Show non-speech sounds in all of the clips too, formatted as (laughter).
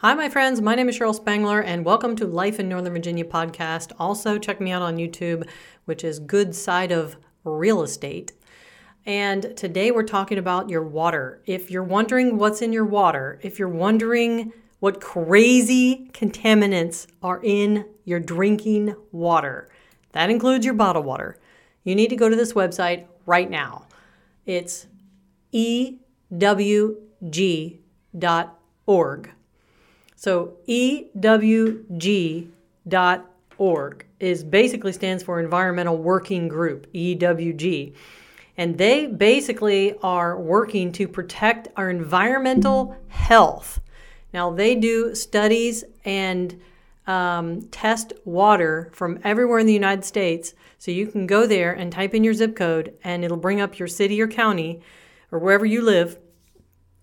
Hi, my friends. My name is Cheryl Spangler, and welcome to Life in Northern Virginia podcast. Also, check me out on YouTube, which is Good Side of Real Estate. And today we're talking about your water. If you're wondering what's in your water, if you're wondering what crazy contaminants are in your drinking water, that includes your bottled water, you need to go to this website right now. It's ewg.org. So ewg.org is basically stands for Environmental Working Group, EWG. And they basically are working to protect our environmental health. Now, they do studies and um, test water from everywhere in the United States. So you can go there and type in your zip code, and it'll bring up your city or county or wherever you live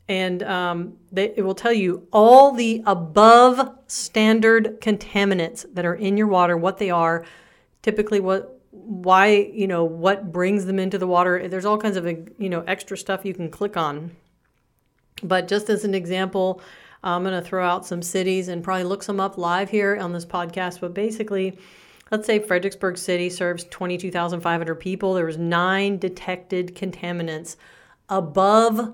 and um, they, it will tell you all the above standard contaminants that are in your water, what they are, typically what, why, you know, what brings them into the water. There's all kinds of, you know, extra stuff you can click on. But just as an example, I'm going to throw out some cities and probably look some up live here on this podcast. But basically, let's say Fredericksburg City serves 22,500 people. There was nine detected contaminants above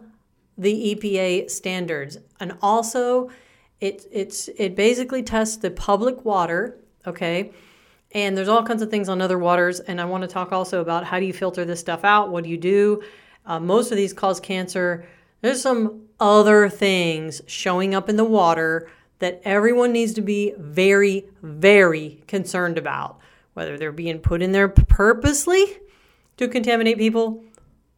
the EPA standards. And also, it, it's, it basically tests the public water, okay? And there's all kinds of things on other waters. And I want to talk also about how do you filter this stuff out? What do you do? Uh, most of these cause cancer. There's some other things showing up in the water that everyone needs to be very, very concerned about, whether they're being put in there purposely to contaminate people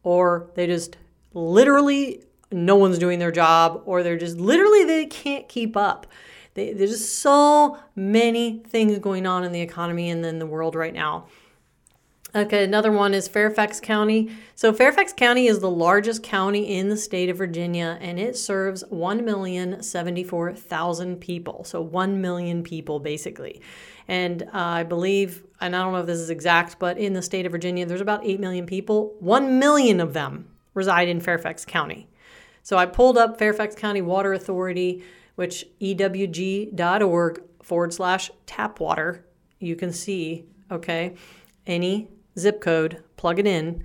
or they just literally no one's doing their job or they're just literally they can't keep up. They, there's just so many things going on in the economy and in the world right now. Okay, another one is Fairfax County. So, Fairfax County is the largest county in the state of Virginia and it serves 1,074,000 people. So, 1 million people basically. And uh, I believe, and I don't know if this is exact, but in the state of Virginia, there's about 8 million people. 1 million of them reside in Fairfax County. So I pulled up Fairfax County Water Authority, which ewg.org forward slash tap water. You can see, okay, any zip code, plug it in.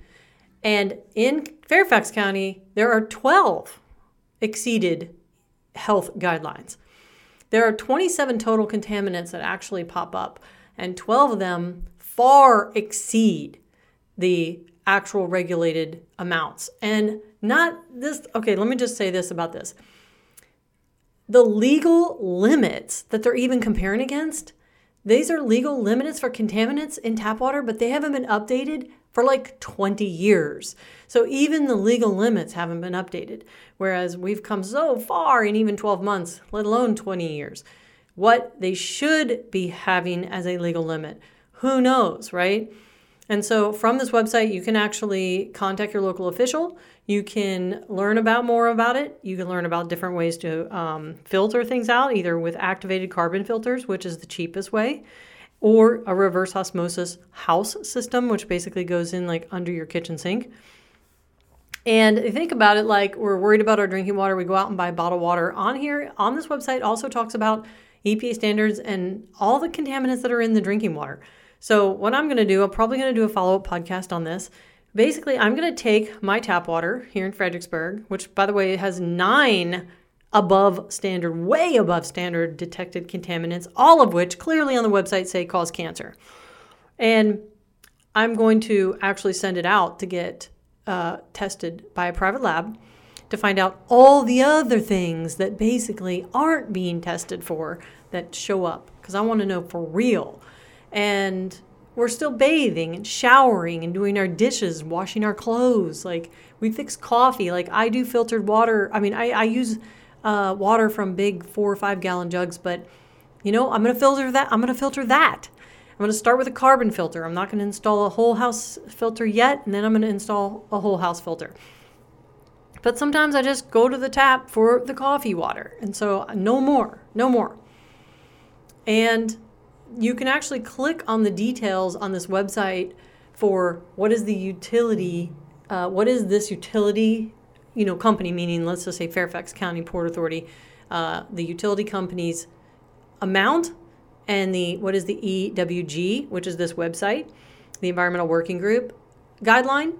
And in Fairfax County, there are 12 exceeded health guidelines. There are 27 total contaminants that actually pop up, and 12 of them far exceed the actual regulated amounts. And not this, okay, let me just say this about this. The legal limits that they're even comparing against, these are legal limits for contaminants in tap water, but they haven't been updated for like 20 years. So even the legal limits haven't been updated. Whereas we've come so far in even 12 months, let alone 20 years. What they should be having as a legal limit, who knows, right? And so from this website, you can actually contact your local official. You can learn about more about it. You can learn about different ways to um, filter things out, either with activated carbon filters, which is the cheapest way, or a reverse osmosis house system, which basically goes in like under your kitchen sink. And think about it like we're worried about our drinking water, we go out and buy bottled water. On here, on this website, also talks about EPA standards and all the contaminants that are in the drinking water. So, what I'm going to do, I'm probably going to do a follow up podcast on this. Basically, I'm going to take my tap water here in Fredericksburg, which, by the way, has nine above standard, way above standard detected contaminants, all of which clearly on the website say cause cancer. And I'm going to actually send it out to get uh, tested by a private lab to find out all the other things that basically aren't being tested for that show up because I want to know for real and we're still bathing and showering and doing our dishes, washing our clothes. Like we fix coffee. Like I do filtered water. I mean, I, I use uh, water from big four or five gallon jugs, but you know, I'm to filter that. I'm to filter that. I'm to start with a carbon filter. I'm not to install a whole house filter yet, and then I'm to install a whole house filter. But sometimes I just go to the tap for the coffee water. And so no more, no more. And you can actually click on the details on this website for what is the utility, uh, what is this utility, you know, company, meaning let's just say Fairfax County Port Authority, uh, the utility company's amount and the what is the EWG, which is this website, the Environmental Working Group guideline,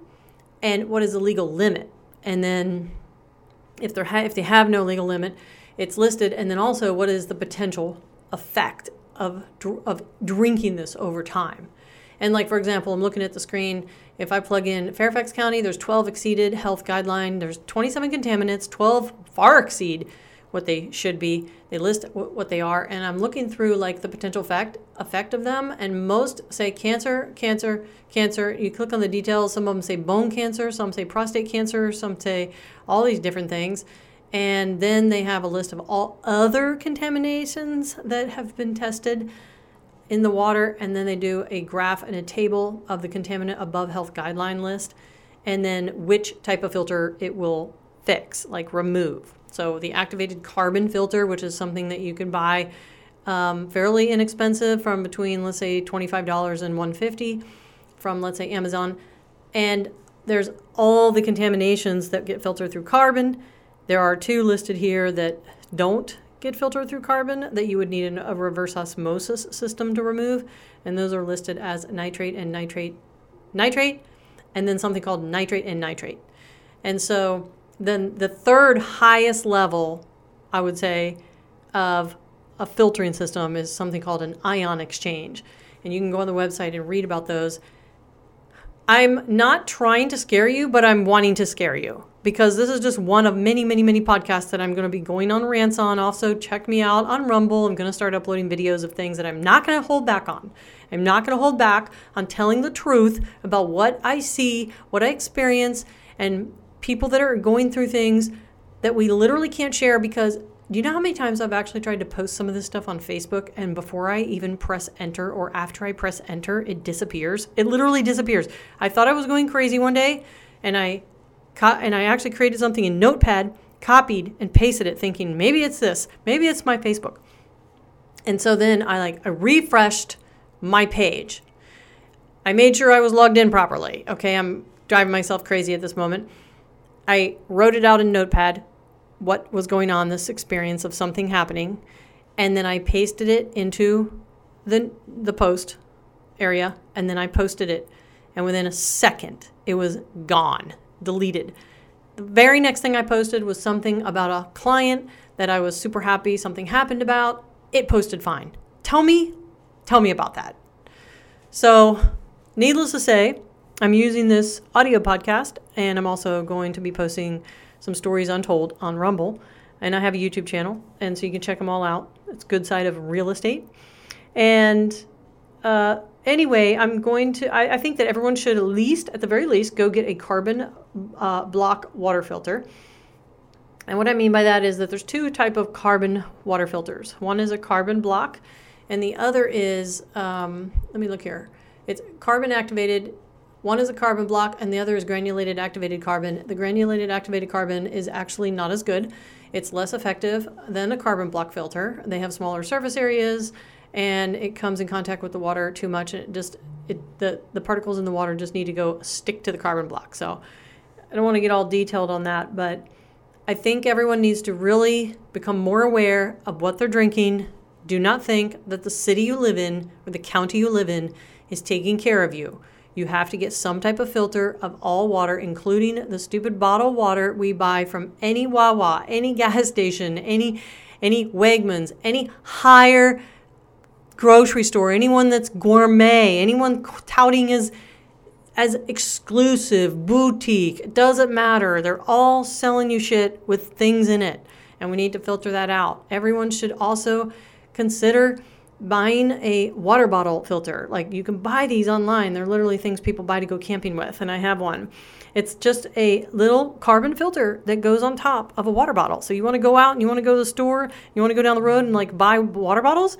and what is the legal limit. And then if they ha- if they have no legal limit, it's listed. And then also what is the potential effect of of drinking this over time. And like for example, I'm looking at the screen. If I plug in Fairfax County, there's 12 exceeded health guideline. There's 27 contaminants. 12 far exceed what they should be. They list what they are, and I'm looking through like the potential effect effect of them. And most say cancer, cancer, cancer. You click on the details. Some of them say bone cancer. Some say prostate cancer. Some say all these different things. And then they have a list of all other contaminations that have been tested in the water. And then they do a graph and a table of the contaminant above health guideline list. And then which type of filter it will fix, like remove. So the activated carbon filter, which is something that you can buy um, fairly inexpensive from between, let's say, $25 and 150 from, let's say, Amazon. And there's all the contaminations that get filtered through carbon. There are two listed here that don't get filtered through carbon that you would need a reverse osmosis system to remove. And those are listed as nitrate and nitrate, nitrate, and then something called nitrate and nitrate. And so then the third highest level, I would say, of a filtering system is something called an ion exchange. And you can go on the website and read about those. I'm not trying to scare you, but I'm wanting to scare you because this is just one of many, many, many podcasts that I'm going to be going on rants on. Also, check me out on Rumble. I'm going to start uploading videos of things that I'm not going to hold back on. I'm not going to hold back on telling the truth about what I see, what I experience, and people that are going through things that we literally can't share because do you know how many times I've actually tried to post some of this stuff on Facebook and before I even press enter or after I press enter, it disappears? It literally disappears. I thought I was going crazy one day and I and I actually created something in Notepad, copied and pasted it thinking maybe it's this, maybe it's my Facebook. And so then I like I refreshed my page. I made sure I was logged in properly. Okay, I'm driving myself crazy at this moment. I wrote it out in Notepad, what was going on, this experience of something happening, and then I pasted it into the the post area, and then I posted it, and within a second, it was gone, deleted. The very next thing I posted was something about a client that I was super happy something happened about. It posted fine. Tell me, tell me about that. So, needless to say, I'm using this audio podcast, and I'm also going to be posting some stories untold on Rumble. And I have a YouTube channel, and so you can check them all out. It's Good Side of Real Estate. And uh, anyway, I'm going to, I, I, think that everyone should at least, at the very least, go get a carbon uh, block water filter. And what I mean by that is that there's two type of carbon water filters. One is a carbon block, and the other is, um, let me look here. It's carbon activated one is a carbon block and the other is granulated activated carbon. The granulated activated carbon is actually not as good. It's less effective than a carbon block filter. They have smaller surface areas and it comes in contact with the water too much and it just it, the the particles in the water just need to go stick to the carbon block. So I don't want to get all detailed on that, but I think everyone needs to really become more aware of what they're drinking. Do not think that the city you live in or the county you live in is taking care of you. You have to get some type of filter of all water, including the stupid bottled water we buy from any Wawa, any gas (laughs) station, any any Wegmans, any higher grocery store, anyone that's gourmet, anyone touting as as exclusive, boutique, it doesn't matter. They're all selling you shit with things in it. And we need to filter that out. Everyone should also consider buying a water bottle filter. Like you can buy these online. They're literally things people buy to go camping with, and I have one. It's just a little carbon filter that goes on top of a water bottle. So you want to go out and you want to go to the store, you want to go down the road and like buy water bottles,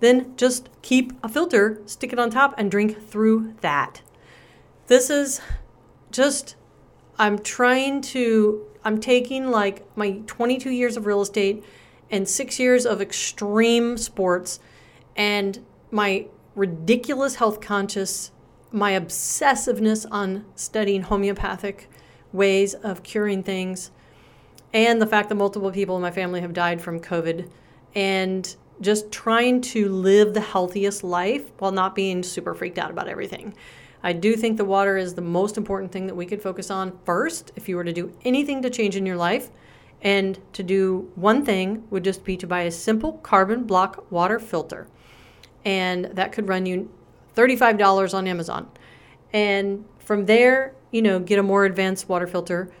then just keep a filter, stick it on top and drink through that. This is just I'm trying to I'm taking like my 22 years of real estate and 6 years of extreme sports and my ridiculous health conscious, my obsessiveness on studying homeopathic ways of curing things, and the fact that multiple people in my family have died from COVID, and just trying to live the healthiest life while not being super freaked out about everything. I do think the water is the most important thing that we could focus on first if you were to do anything to change in your life. And to do one thing would just be to buy a simple carbon block water filter. And that could run you $35 on Amazon. And from there, you know, get a more advanced water filter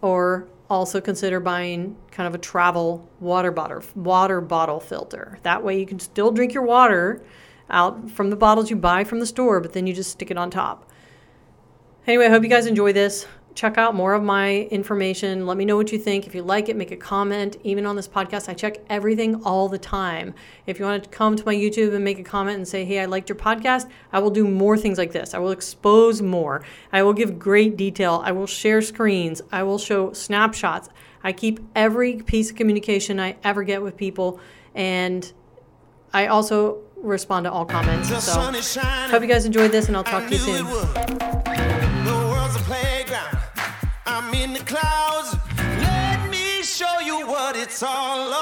or also consider buying kind of a travel water bottle water bottle filter. That way you can still drink your water out from the bottles you buy from the store, but then you just stick it on top. Anyway, I hope you guys enjoy this check out more of my information. Let me know what you think. If you like it, make a comment. Even on this podcast, I check everything all the time. If you want to come to my YouTube and make a comment and say, hey, I liked your podcast, I will do more things like this. I will expose more. I will give great detail. I will share screens. I will show snapshots. I keep every piece of communication I ever get with people. And I also respond to all comments. So hope you guys enjoyed this, and I'll talk to you soon. I'm in the clouds. Let me show you what it's all about.